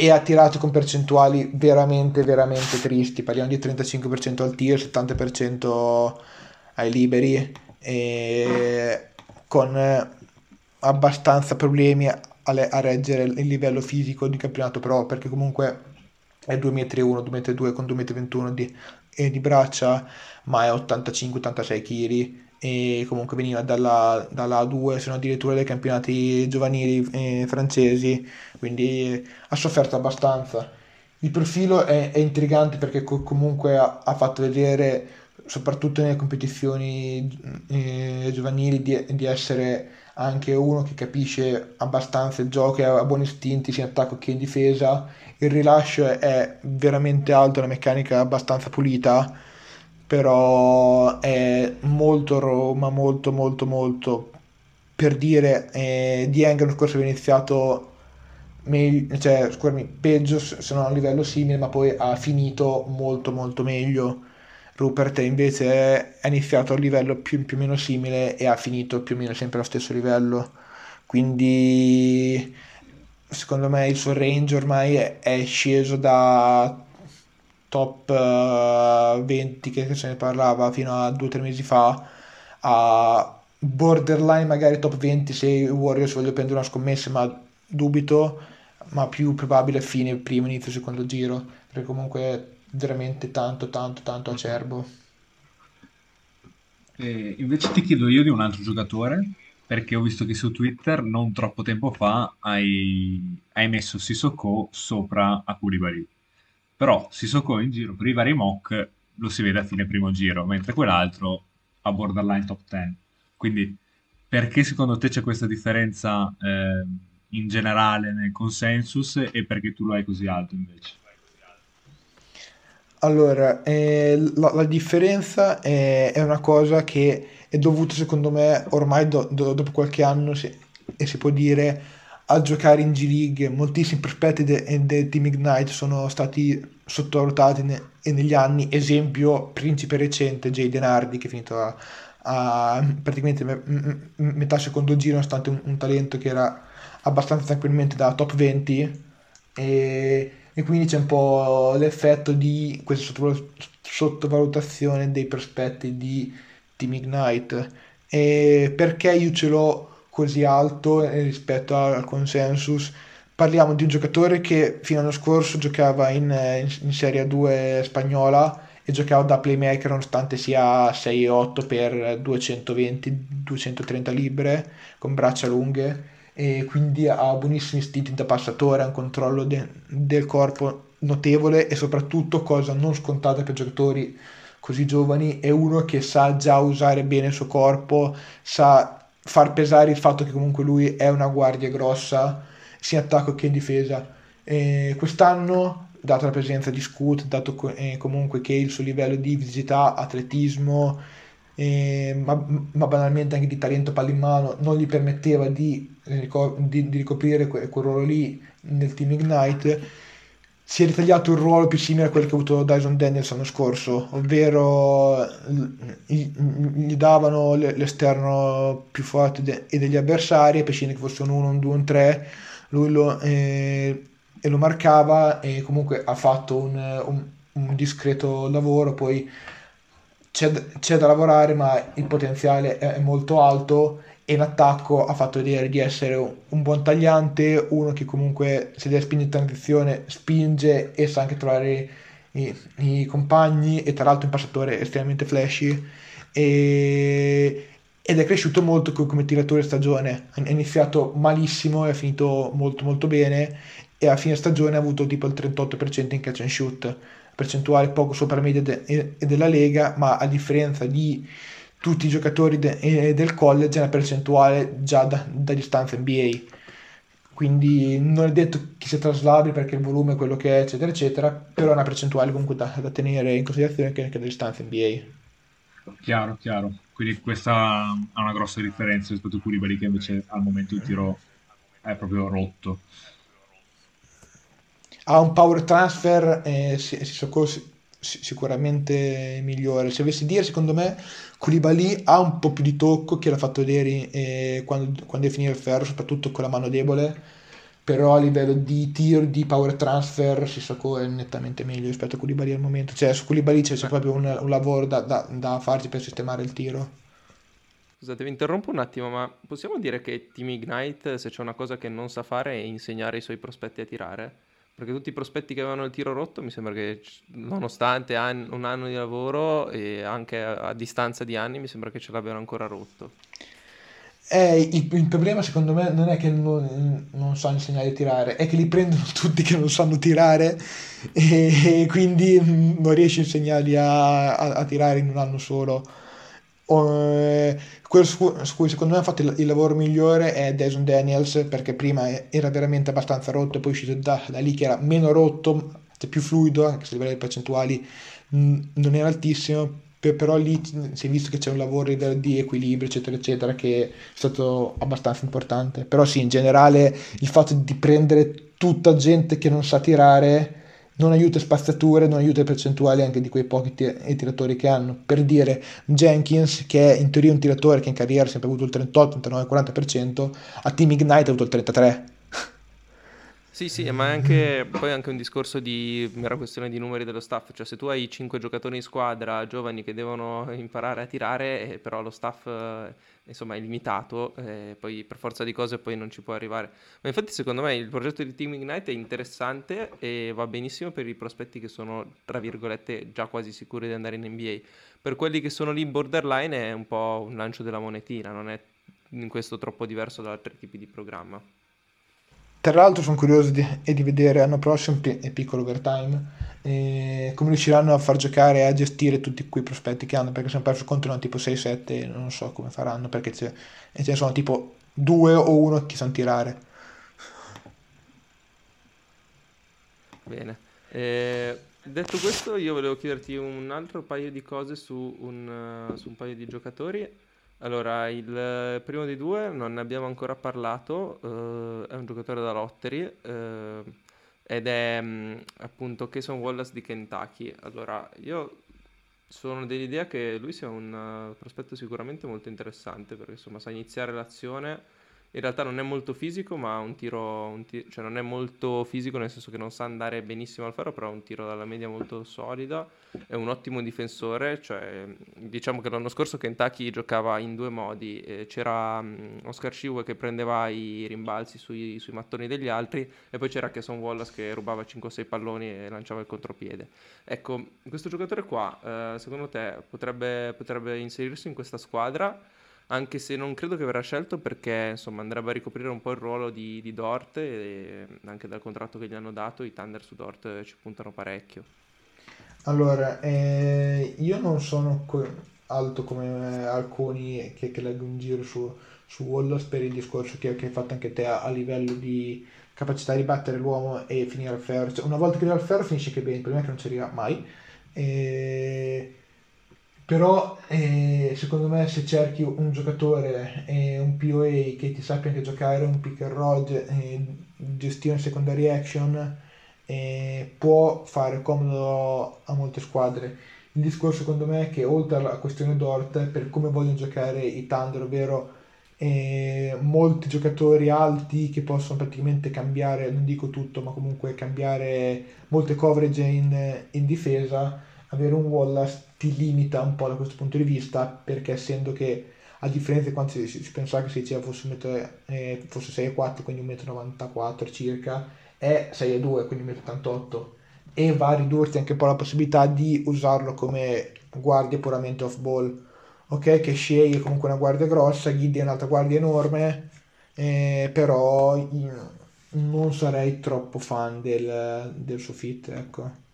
[SPEAKER 4] e ha tirato con percentuali veramente, veramente tristi. Parliamo di 35% al tir, 70% ai liberi, e con abbastanza problemi a, a reggere il livello fisico di campionato pro, perché comunque è 2,1 m, 2,2 m con 2,21 m di, di braccia, ma è 85-86 kg e comunque veniva dalla, dalla A2 se non addirittura dai campionati giovanili eh, francesi quindi ha sofferto abbastanza. Il profilo è, è intrigante perché co- comunque ha, ha, fatto vedere soprattutto nelle competizioni eh, giovanili di, di, essere anche uno che capisce abbastanza il gioco e ha buoni istinti sia in attacco che in difesa. Il rilascio è, veramente alto la meccanica è abbastanza pulita però è molto Roma, molto molto molto. Per dire eh, Dieng l'anno scorso aveva iniziato meglio, cioè scusami, peggio se non a livello simile ma poi ha finito molto molto meglio Rupert invece ha iniziato a livello più, più o meno simile e ha finito più o meno sempre allo stesso livello. Quindi secondo me il suo range ormai è, è sceso da top uh, 20 che se ne parlava fino a due o tre mesi fa a borderline magari top 20 se i Warriors vogliono prendere una scommessa ma dubito ma più probabile fine primo inizio secondo giro perché comunque veramente tanto tanto tanto acerbo
[SPEAKER 3] e invece ti chiedo io di un altro giocatore perché ho visto che su Twitter non troppo tempo fa hai, hai messo Sissoko sopra a Koulibaly. Però Sissoko in giro per i vari mock lo si vede a fine primo giro, mentre quell'altro a borderline top 10. Quindi perché secondo te c'è questa differenza eh, in generale nel consensus e perché tu lo hai così alto invece?
[SPEAKER 4] Allora, eh, la, la differenza è, è una cosa che è dovuto secondo me ormai do, do, dopo qualche anno si, e si può dire a giocare in G-League. Moltissimi prospetti del de Team Ignite sono stati sottovalutati ne, negli anni. Esempio principe recente Jay Hardy che è finito a, a praticamente me, me, metà secondo giro nonostante un, un, talento che era abbastanza tranquillamente da top 20 e, e quindi c'è un po' l'effetto di questa sottovalutazione dei prospetti di Team Ignite. E perché io ce l'ho così alto rispetto al consensus? Parliamo di un giocatore che fino all'anno scorso giocava in, in, in Serie 2 spagnola e giocava da playmaker nonostante sia 6-8 per 220-230 libbre con braccia lunghe e quindi ha buonissimi istinti da passatore, ha un controllo de, del corpo notevole e soprattutto cosa non scontata per giocatori così giovani, è uno che sa già usare bene il suo corpo, sa far pesare il fatto che comunque lui è una guardia grossa, sia in attacco che in difesa. E quest'anno, data la presenza di Scoot, dato eh, comunque che il suo livello di visita, atletismo, eh, ma, ma, banalmente anche di talento palla in mano, non gli permetteva di, di, di ricoprire quel, quel ruolo lì nel Team Ignite. Si è ritagliato un ruolo più simile a quello che ha avuto Dyson Daniels l'anno scorso, ovvero gli davano l'esterno più forte de- e degli avversari, a prescindere che fosse un 1, un 2, un 3, lui lo, eh, lo marcava e comunque ha fatto un, un, un discreto lavoro, poi c'è, c'è, da lavorare ma il potenziale è molto alto. E in attacco ha fatto vedere di essere un buon tagliante, uno che comunque se deve spingere in transizione spinge e sa anche trovare i, i compagni. E tra l'altro un passatore estremamente flashy. E, ed è cresciuto molto come tiratore stagione, ha iniziato malissimo e ha finito molto molto bene. E a fine stagione ha avuto tipo il 38% in catch and shoot, percentuale poco sopra media de- della Lega, ma a differenza di tutti i giocatori de- del college una percentuale già da, da distanza NBA quindi non è detto che sia traslabile perché il volume è quello che è eccetera eccetera però è una percentuale comunque da, da tenere in considerazione anche, anche da distanza NBA
[SPEAKER 3] chiaro chiaro. Quindi questa ha una grossa differenza rispetto a Koulibaly che invece al momento il tiro è proprio rotto
[SPEAKER 4] ha un power transfer eh, si, si sicuramente migliore. Se avessi dire, secondo me, Koulibaly ha un po' più di tocco che l'ha fatto vedere eh, quando, quando è finito il ferro, soprattutto con la mano debole. Però a livello di tiro, di power transfer, Sissoko è nettamente meglio rispetto a Koulibaly al momento. Cioè, su Koulibaly c'è, c'è proprio un, un lavoro da, da, da farci per sistemare il tiro.
[SPEAKER 2] Scusate, vi interrompo un attimo, ma possiamo dire che Team Ignite, se c'è una cosa che non sa fare, è insegnare ai suoi prospetti a tirare? Perché tutti i prospetti che avevano il tiro rotto, mi sembra che nonostante an- un anno di lavoro e anche a-, a distanza di anni, mi sembra che ce l'abbiano ancora rotto.
[SPEAKER 4] Eh, il, il, problema secondo me non è che non, non, sanno insegnare a tirare, è che li prendono tutti che non sanno tirare e, e quindi non riesci a insegnarli a, a, a tirare in un anno solo. Uh, quello su, cui secondo me ha fatto il, il, lavoro migliore è Jason Daniels perché prima era veramente abbastanza rotto e poi è uscito da, da lì che era meno rotto, più fluido anche se a livello percentuali mh, non era altissimo però lì si è visto che c'è un lavoro di, di equilibrio eccetera eccetera che è stato abbastanza importante. Però sì in generale il fatto di prendere tutta gente che non sa tirare non aiuta spaziature, non aiuta le percentuali anche di quei pochi tir- tiratori che hanno. Per dire, Jenkins, che è in teoria un tiratore che in carriera ha sempre avuto il 38, 39, 40%, a Team Ignite ha avuto il 33%.
[SPEAKER 2] Sì, sì, ma è anche, poi anche un discorso di mera questione di numeri dello staff, cioè se tu hai 5 giocatori in squadra giovani che devono imparare a tirare, eh, però lo staff eh, insomma è limitato, eh, poi per forza di cose poi non ci può arrivare. Ma infatti secondo me il progetto di Team Ignite è interessante e va benissimo per i prospetti che sono, tra virgolette, già quasi sicuri di andare in NBA. Per quelli che sono lì in borderline è un po' un lancio della monetina, non è in questo troppo diverso da altri tipi di programma.
[SPEAKER 4] Tra l'altro sono curioso di, di vedere l'anno prossimo e piccolo overtime e come riusciranno a far giocare e a gestire tutti quei prospetti che hanno perché se hanno perso contro una tipo 6-7 non so come faranno perché ce ne sono tipo due o uno che sanno tirare.
[SPEAKER 2] Bene. Eh, detto questo io volevo chiederti un altro paio di cose su un, uh, su un paio di giocatori allora, il primo dei due non ne abbiamo ancora parlato, eh, è un giocatore da lottery eh, ed è mh, mm, appunto Cason Wallace di Kentucky. Allora, io sono dell'idea che lui sia un uh, prospetto sicuramente molto interessante perché insomma sa iniziare l'azione in realtà non è molto fisico, ma ha un tiro, un tiro, cioè non è molto fisico nel senso che non sa andare benissimo al ferro, però ha un tiro dalla media molto solida, è un ottimo difensore, cioè, diciamo che l'anno scorso Kentucky giocava in due modi, eh, c'era um, Oscar Shiwe che prendeva i rimbalzi sui, sui, mattoni degli altri e poi c'era Kesson Wallace che rubava 5-6 palloni e lanciava il contropiede. Ecco, questo giocatore qua, eh, secondo te potrebbe, potrebbe inserirsi in questa squadra? Anche se non credo che verrà scelto perché insomma andrebbe a ricoprire un po' il ruolo di, di Dort e anche dal contratto che gli hanno dato i Thunder su Dort ci puntano parecchio.
[SPEAKER 4] Allora, eh, io non sono co- alto come alcuni che, che leggo in giro su, su Wallace per il discorso che, che, hai fatto anche te a, a, livello di capacità di battere l'uomo e finire al ferro. Cioè, una volta che arriva al ferro finisce che bene, è che non ci arriva mai. E però eh, secondo me se cerchi un giocatore, eh, un POA che ti sappia anche giocare un pick and roll, eh, gestione secondary action, eh, può fare comodo a molte squadre. Il discorso secondo me è che oltre alla questione Dort, per come vogliono giocare i Thunder, ovvero eh, molti giocatori alti che possono praticamente cambiare, non dico tutto, ma comunque cambiare molte coverage in, in difesa, avere un Wallace ti limita un po' da questo punto di vista perché essendo che a differenza di quanto si, si pensava che si diceva fosse, eh, fosse 6,4 quindi 1,94 m circa è 6,2 quindi 1,88 m e va a ridurti anche un po' la possibilità di usarlo come guardia puramente off ball ok? Che è comunque una guardia grossa Giddy è un'altra guardia enorme eh, però non sarei troppo fan del, del suo fit ecco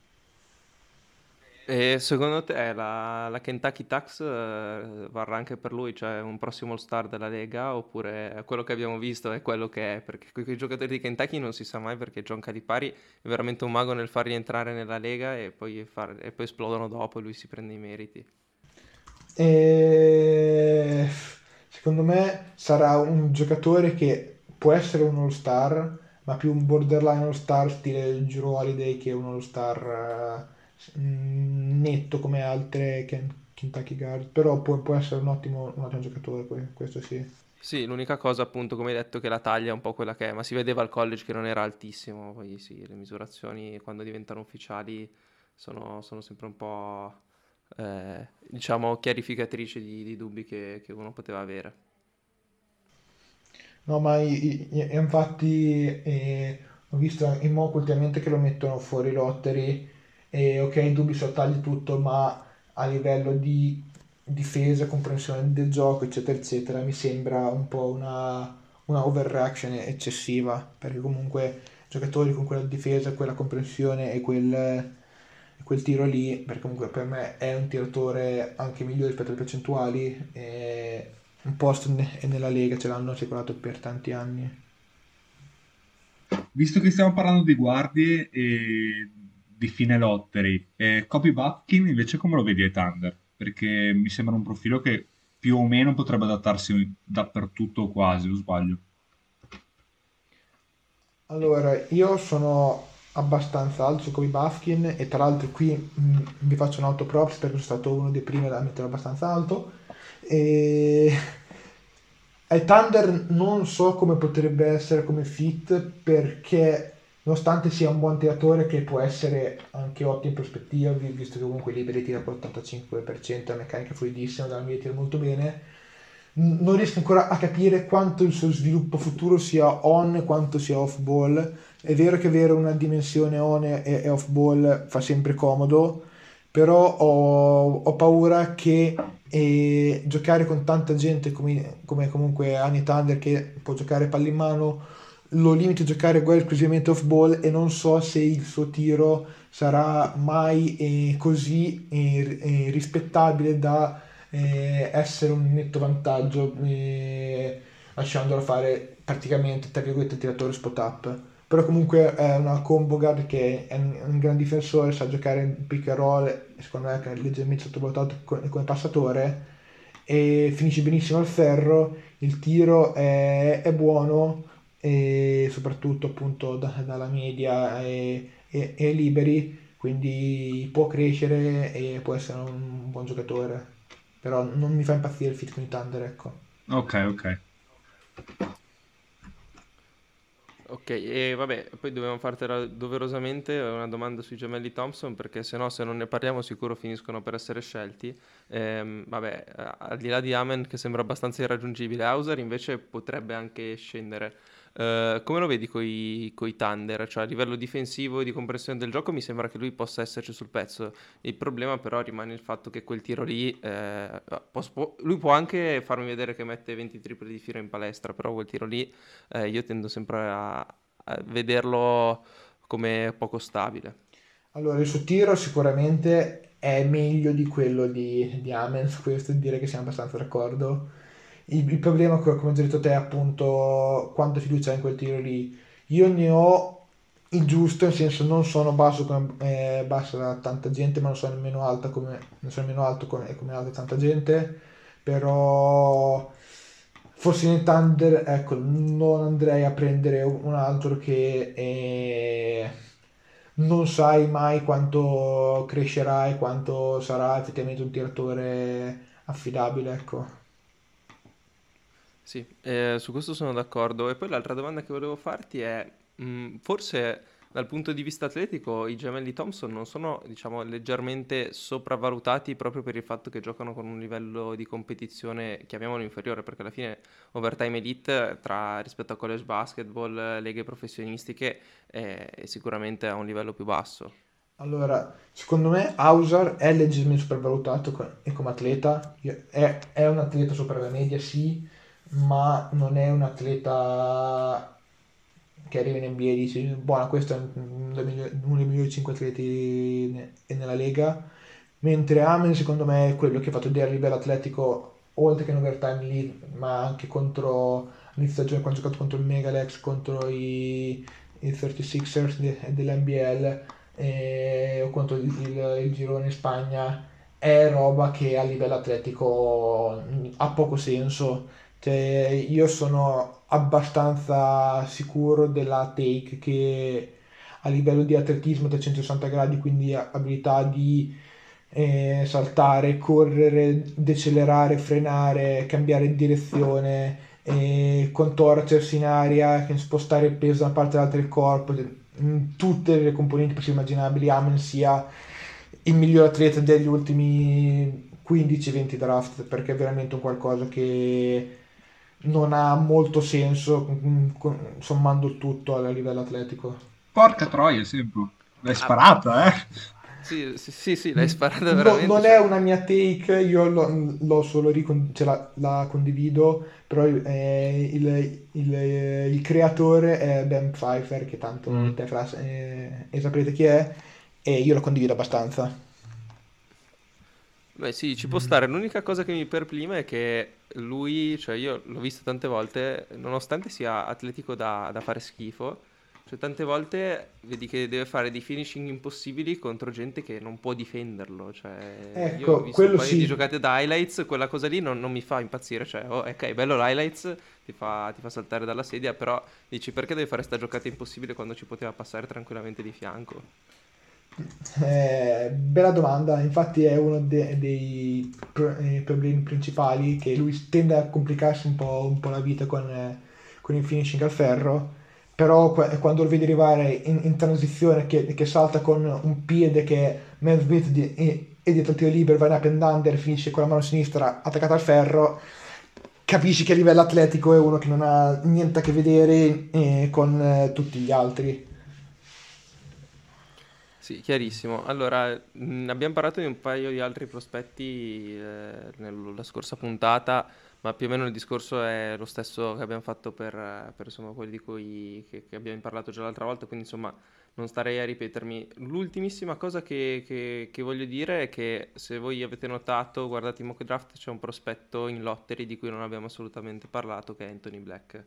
[SPEAKER 2] e secondo te la, la Kentucky Tax eh, varrà anche per lui, cioè un prossimo all-star della Lega, oppure quello che abbiamo visto è quello che è? Perché con i giocatori di Kentucky non si sa mai perché John Calipari è veramente un mago nel farli entrare nella Lega e poi, far, e poi esplodono dopo e lui si prende i meriti.
[SPEAKER 4] E... Secondo me sarà un giocatore che può essere un all-star, ma più un borderline all-star stile Giro Holiday che un all-star... Uh netto come altre Kentucky Guard, però può, può essere un ottimo, un ottimo giocatore, questo sì.
[SPEAKER 2] Sì, l'unica cosa appunto, come hai detto, che la taglia è un po' quella che è, ma si vedeva al college che non era altissimo, poi sì, le misurazioni quando diventano ufficiali sono, sono sempre un po', eh, diciamo, chiarificatrici di, di dubbi che, che, uno poteva avere.
[SPEAKER 4] No, ma i, i, infatti eh, ho visto in mock ultimamente che lo mettono fuori lottery e ok, dubbi sottagli tutto, ma a livello di difesa, comprensione del gioco, eccetera, eccetera, mi sembra un po' una, una overreaction eccessiva, perché comunque giocatori con quella difesa, quella comprensione e quel, quel tiro lì, perché comunque per me è un tiratore anche migliore rispetto alle percentuali, un posto nella Lega ce l'hanno assicurato per tanti anni.
[SPEAKER 3] Visto che stiamo parlando di guardie e di fine lottery. Kobe Butkin invece come lo vedi ai Thunder? Perché mi sembra un profilo che più o meno potrebbe adattarsi dappertutto quasi, lo sbaglio?
[SPEAKER 4] Allora, io sono abbastanza alto su Kobe Baskin e tra l'altro qui mh, vi faccio un autoprops perché sono stato uno dei primi a metterlo abbastanza alto e ai Thunder non so come potrebbe essere come fit perché nonostante sia un buon tiratore che può essere anche ottimo in prospettiva visto che comunque liberi tira per l'85% la meccanica fluidissima dalla media tira molto bene non riesco ancora a capire quanto il suo sviluppo futuro sia on e quanto sia off ball. È vero che avere una dimensione on e off ball fa sempre comodo, però ho, ho paura che eh, giocare con tanta gente come, come comunque Annie Thunder che può giocare palla in mano lo limiti a giocare gol esclusivamente off ball e non so se il suo tiro sarà mai eh, così eh, eh rispettabile da eh, essere un netto vantaggio eh, lasciandolo fare praticamente tra virgolette tiratore spot up. Però comunque è una combo guard che è un, un gran difensore sa giocare in pick and roll secondo me è leggermente sottovalutato come passatore e finisce benissimo al ferro il tiro è, è buono e soprattutto appunto da, dalla media e, e, e liberi quindi può crescere e può essere un buon giocatore però non mi fa impazzire il fit con i Thunder, ecco.
[SPEAKER 3] Ok, ok.
[SPEAKER 2] Ok, e vabbè, poi dobbiamo fartela doverosamente una domanda sui gemelli Thompson, perché se no, se non ne parliamo, sicuro finiscono per essere scelti. Ehm, vabbè, al di là di Amen, che sembra abbastanza irraggiungibile, Hauser invece potrebbe anche scendere. Uh, come lo vedi con i Thunder? Cioè a livello difensivo e di compressione del gioco mi sembra che lui possa esserci sul pezzo. Il problema però rimane il fatto che quel tiro lì, eh, può, lui può anche farmi vedere che mette 20 triple di fila in palestra, però quel tiro lì eh, io tendo sempre a, a, vederlo come poco stabile.
[SPEAKER 4] Allora il suo tiro sicuramente è meglio di quello di, di Amen, su questo direi che siamo abbastanza d'accordo il, il problema, come ho detto te, è appunto quanta fiducia hai in quel tiro lì. Io ne ho il giusto, nel senso non sono basso come eh, basso da tanta gente, ma non sono nemmeno alta come, non sono nemmeno alto come, come alta tanta gente, però forse in Thunder, ecco, non andrei a prendere un altro che eh, non sai mai quanto crescerà e quanto sarà effettivamente un tiratore affidabile, ecco.
[SPEAKER 2] Sì, eh, su questo sono d'accordo. E poi l'altra domanda che volevo farti è, mh, mm, forse dal punto di vista atletico i gemelli Thompson non sono, diciamo, leggermente sopravvalutati proprio per il fatto che giocano con un livello di competizione, chiamiamolo inferiore, perché alla fine overtime elite tra, rispetto a college basketball, leghe professionistiche, è, è sicuramente a un livello più basso.
[SPEAKER 4] Allora, secondo me Hauser è leggermente sopravvalutato e come atleta, è, è un atleta sopra la media, sì, ma non è un atleta che arriva in NBA e dice buona questo è uno dei migliori 5 atleti nella Lega. Mentre Amen secondo me è quello che ha fatto vedere a livello atletico oltre che in overtime lì ma anche contro all'inizio stagione quando ha giocato contro il Megalex contro i, i 36ers de, dell'NBL eh, o contro il, il, il girone in Spagna è roba che a livello atletico ha poco senso cioè, io sono abbastanza sicuro della take che a livello di atletismo 360 gradi, quindi abilità di eh, saltare, correre, decelerare, frenare, cambiare direzione, eh, contorcersi in aria, spostare il peso da una parte all'altra del corpo, tutte le componenti possibili immaginabili, Amen sia il miglior atleta degli ultimi 15-20 draft, perché è veramente un qualcosa che non ha molto senso mm, sommando il tutto a livello atletico.
[SPEAKER 3] Porca troia, sempre. L'hai sparata, eh?
[SPEAKER 2] Sì, sì, sì, sì l'hai sparata veramente.
[SPEAKER 4] No, non è una mia take, io l'ho, l'ho solo ricon- cioè la, la, condivido, però eh, il, il, il, creatore è Ben Pfeiffer, che tanto mm. te fra, eh, e sapete chi è, e io lo condivido abbastanza.
[SPEAKER 2] Beh sì, ci può stare. L'unica cosa che mi perplima è che lui, cioè io l'ho visto tante volte, nonostante sia atletico da, da fare schifo, Cioè, tante volte vedi che deve fare dei finishing impossibili contro gente che non può difenderlo. Cioè,
[SPEAKER 4] Ecco,
[SPEAKER 2] io ho visto un
[SPEAKER 4] quello
[SPEAKER 2] paio
[SPEAKER 4] sì.
[SPEAKER 2] di giocate da highlights, quella cosa lì non, non mi fa impazzire. Cioè, oh, ok, bello l'highlights, ti fa, ti fa saltare dalla sedia, però dici perché deve fare sta giocata impossibile quando ci poteva passare tranquillamente di fianco?
[SPEAKER 4] Eh, bella domanda, infatti è uno de- dei pro- eh, problemi principali che lui tende a complicarsi un po', un po' la vita con, eh, con il finishing al ferro, però qua- quando lo vedi arrivare in, in transizione che, che salta con un piede che mezzo Smith di- e, e dietro il tiro libero, va in up and under, finisce con la mano sinistra attaccata al ferro, capisci che a livello atletico è uno che non ha niente a che vedere eh, con eh, tutti gli altri.
[SPEAKER 2] Sì, chiarissimo. Allora, mh, abbiamo parlato di un paio di altri prospetti eh, nella scorsa puntata, ma più o meno il discorso è lo stesso che abbiamo fatto per, per, insomma, quelli di cui che, che abbiamo parlato già l'altra volta, quindi insomma non starei a ripetermi. L'ultimissima cosa che, che- che voglio dire è che se voi avete notato, guardate i mock draft, c'è un prospetto in lottery di cui non abbiamo assolutamente parlato, che è Anthony Black.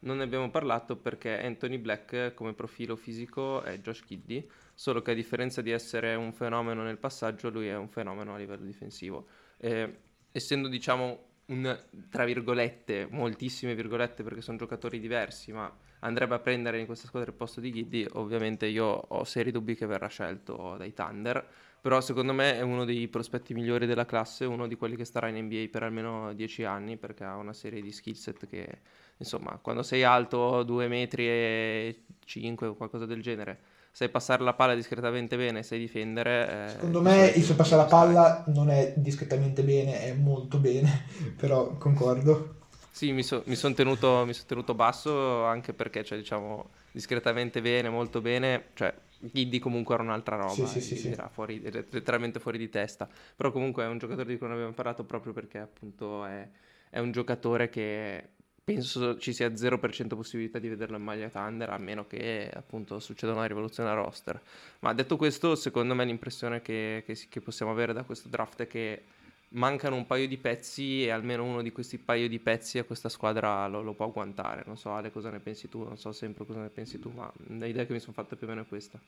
[SPEAKER 2] Non ne abbiamo parlato perché Anthony Black come profilo fisico è Josh Giddy, solo che a differenza di essere un fenomeno nel passaggio, lui è un fenomeno a livello difensivo. Eh, essendo diciamo un, tra virgolette, moltissime virgolette perché sono giocatori diversi, ma andrebbe a prendere in questa squadra il posto di Giddy, ovviamente io ho seri dubbi che verrà scelto dai Thunder, però secondo me è uno dei prospetti migliori della classe, uno di quelli che starà in NBA per almeno 10 anni perché ha una serie di skill set che, insomma, quando sei alto 2 metri e 5 o qualcosa del genere, sai passare la palla discretamente bene, sai difendere... eh,
[SPEAKER 4] Secondo me il suo passare la palla non è discretamente bene, è molto bene, però concordo.
[SPEAKER 2] Sì, mi, so- mi sono tenuto, son tenuto basso anche perché, cioè, diciamo, discretamente bene, molto bene, cioè, Giddy comunque era un'altra roba,
[SPEAKER 4] Sì, sì, sì,
[SPEAKER 2] era fuori, era letteralmente fuori di testa, però comunque è un giocatore di cui non abbiamo parlato proprio perché appunto è, è un giocatore che penso ci sia 0% possibilità di vederlo in maglia Thunder, a meno che appunto succeda una rivoluzione a roster. Ma detto questo, secondo me l'impressione che, che che possiamo avere da questo draft è che mancano un paio di pezzi e almeno uno di questi paio di pezzi a questa squadra lo, lo può agguantare. Non so Ale cosa ne pensi tu, non so sempre cosa ne pensi tu, ma l'idea che mi sono fatta più o meno è questa.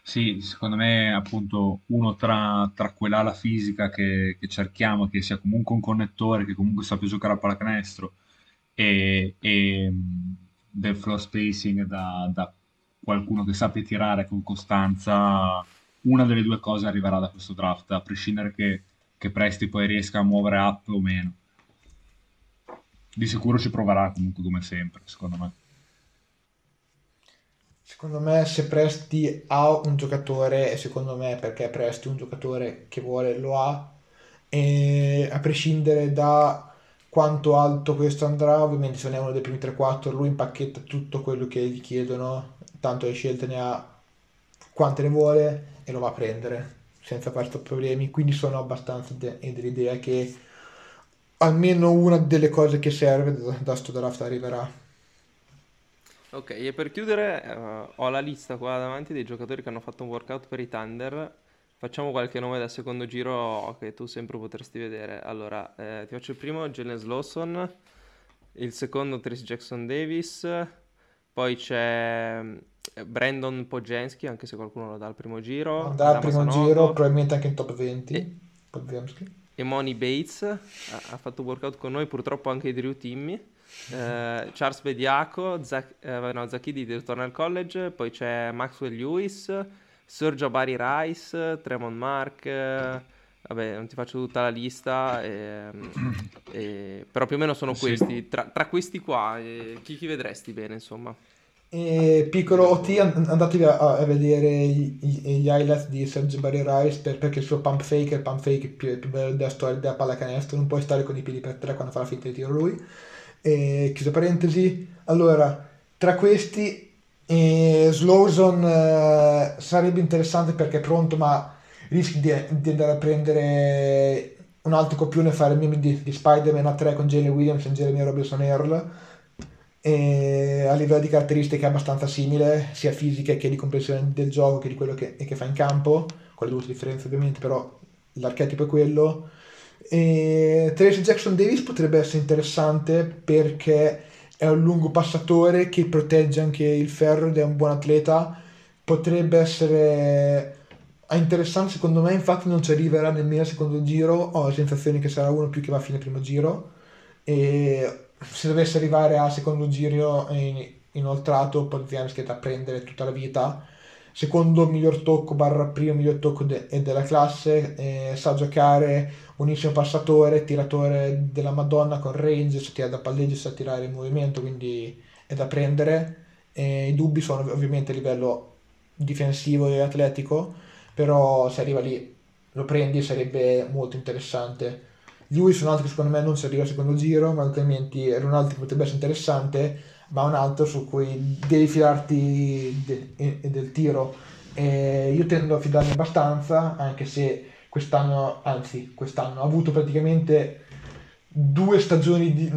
[SPEAKER 3] Sì, secondo me appunto uno tra, tra quell'ala fisica che, che cerchiamo, che sia comunque un connettore, che comunque sappia giocare a pallacanestro e, e, mh, del floor spacing da, da qualcuno che sappia tirare con costanza, una delle due cose arriverà da questo draft, a prescindere che, che Presti poi riesca a muovere up o meno. Di sicuro ci proverà comunque come sempre, secondo me.
[SPEAKER 4] Secondo me se Presti ha un giocatore, e secondo me perché Presti un giocatore che vuole lo ha, e a prescindere da quanto alto questo andrà, ovviamente se non è uno dei primi 3-4, lui impacchetta tutto quello che gli chiedono, tanto le scelte ne ha quante ne vuole e lo va a prendere senza fare problemi, quindi sono abbastanza de- dell'idea che almeno una delle cose che serve da, da sto draft arriverà.
[SPEAKER 2] Ok, e per chiudere eh, ho la lista qua davanti dei giocatori che hanno fatto un workout per i Thunder. Facciamo qualche nome da secondo giro che tu sempre potresti vedere. Allora, eh, ti faccio il primo, Jalen Slawson, il secondo Trace Jackson Davis, poi c'è eh, Brandon Pojenski, anche se qualcuno lo dà al primo giro,
[SPEAKER 4] Andrà al
[SPEAKER 2] Adama
[SPEAKER 4] primo
[SPEAKER 2] Sanogo,
[SPEAKER 4] giro, probabilmente anche in top 20.
[SPEAKER 2] E- e Moni Bates ha, ha fatto workout con noi, purtroppo anche Drew Timmy, eh, Charles Bediaco, Zach, eh, no, Zachidi ritorna al college, poi c'è Maxwell Lewis, Sergio Barry Rice, Tremont Mark, vabbè non ti faccio tutta la lista, ehm, e- però più o meno sono
[SPEAKER 3] Sì.
[SPEAKER 2] questi, tra, tra questi qua, eh, chi, chi vedresti bene insomma?
[SPEAKER 4] E piccolo OT, and- andatevi a, a vedere i- i- gli highlights di Sergio Barry Rice per- perché il suo pump fake è il pump fake più, più bello della storia della pallacanestro. Non puoi stare con i piedi per tre quando fa la finta di tiro lui. E, chiusa parentesi. Allora, tra questi, eh, Slowson eh, sarebbe interessante perché è pronto, ma rischi di, di andare a prendere un altro copione e fare il meme di, di Spider-Man a 3 con Jalen Williams e Jeremy Robinson Earl e a livello di caratteristiche è abbastanza simile, sia fisiche che di comprensione del gioco che di quello che, che fa in campo, con le giuste differenze ovviamente, però l'archetipo è quello. E Tracy Jackson Davis potrebbe essere interessante perché è un lungo passatore che protegge anche il ferro ed è un buon atleta. Potrebbe essere interessante secondo me, infatti non ci arriverà nemmeno al secondo giro, ho la sensazione che sarà uno più che va a fine primo giro. E se dovesse arrivare al secondo giro in, inoltrato Podzianski è da prendere tutta la vita secondo miglior tocco barra primo miglior tocco de- della classe eh, sa giocare buonissimo passatore tiratore della madonna con range sa tirare da palleggio sa tirare in movimento quindi è da prendere. Eh, i dubbi sono ovviamente a livello difensivo e atletico però se arriva lì lo prendi sarebbe molto interessante. Lui sono altri che secondo me non si arriva al secondo giro ma altrimenti era un altro che potrebbe essere interessante ma un altro su cui devi fidarti de- del tiro. E io tendo a fidarmi abbastanza, anche se quest'anno, anzi quest'anno, ha avuto praticamente due stagioni di,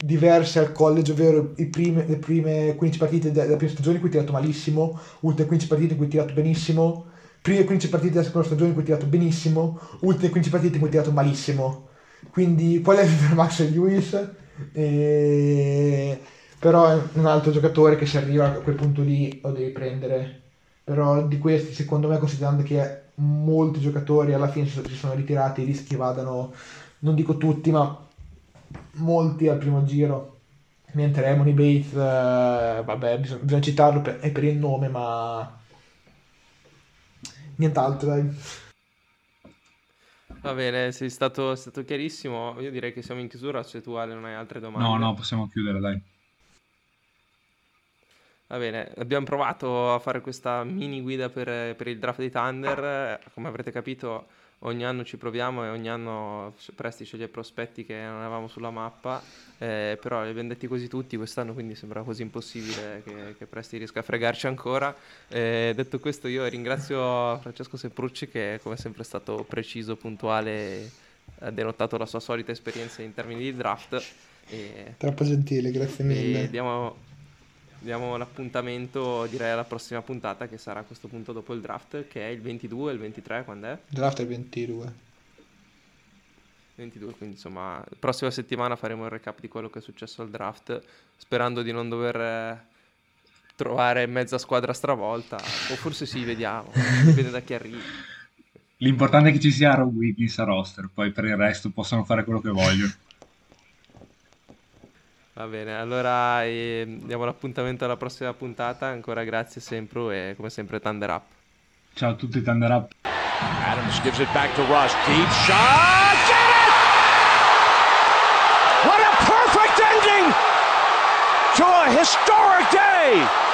[SPEAKER 4] diverse al college, ovvero prime, le prime 15 partite della prima stagione in cui ha tirato malissimo, ultime 15 partite in cui ha tirato benissimo, prime 15 partite della seconda stagione in cui ha tirato benissimo, ultime 15 partite in cui ha tirato malissimo. Quindi qual è il Max Lewis? E però è un altro giocatore che se arriva a quel punto lì lo devi prendere. Però di questi, secondo me, considerando che molti giocatori alla fine si sono ritirati, i rischi vadano, non dico tutti, ma molti al primo giro. Mentre Emony Bates, eh, vabbè, bisogna, bisogna citarlo per, è per il nome, ma nient'altro, dai.
[SPEAKER 2] Va bene, sei stato, stato chiarissimo. Io direi che siamo in chiusura, se tu Ale non hai altre domande.
[SPEAKER 3] No, no, possiamo chiudere, dai.
[SPEAKER 2] Va bene, abbiamo provato a fare questa mini guida per, per, il draft di Thunder. Come avrete capito, ogni anno ci proviamo e ogni anno Presti sceglie prospetti che non avevamo sulla mappa. Eh, però li abbiamo detti così tutti quest'anno, quindi sembra quasi impossibile che, che Presti riesca a fregarci ancora. Eh, detto questo, io ringrazio Francesco Semprucci, che come sempre è stato preciso, puntuale e ha denotato la sua solita esperienza in termini di draft.
[SPEAKER 4] E, Troppo gentile, grazie mille.
[SPEAKER 2] diamo diamo l'appuntamento direi alla prossima puntata che sarà a questo punto dopo il draft che è il 22 il 23 quando è?
[SPEAKER 4] Draft è il 22
[SPEAKER 2] 22 quindi insomma prossima settimana faremo il recap di quello che è successo al draft sperando di non dover eh, trovare mezza squadra stravolta o forse sì vediamo dipende da chi arriva
[SPEAKER 3] l'importante è che ci sia Rob Wiggins a roster poi per il resto possono fare quello che vogliono
[SPEAKER 2] Va bene, allora eh, diamo l'appuntamento alla prossima puntata. Ancora grazie sempre e come sempre Thunder Up.
[SPEAKER 3] Ciao a tutti Thunder Up.
[SPEAKER 1] Adams gives it back to Rush. Deep shot. Get it! What a perfect ending to a historic day!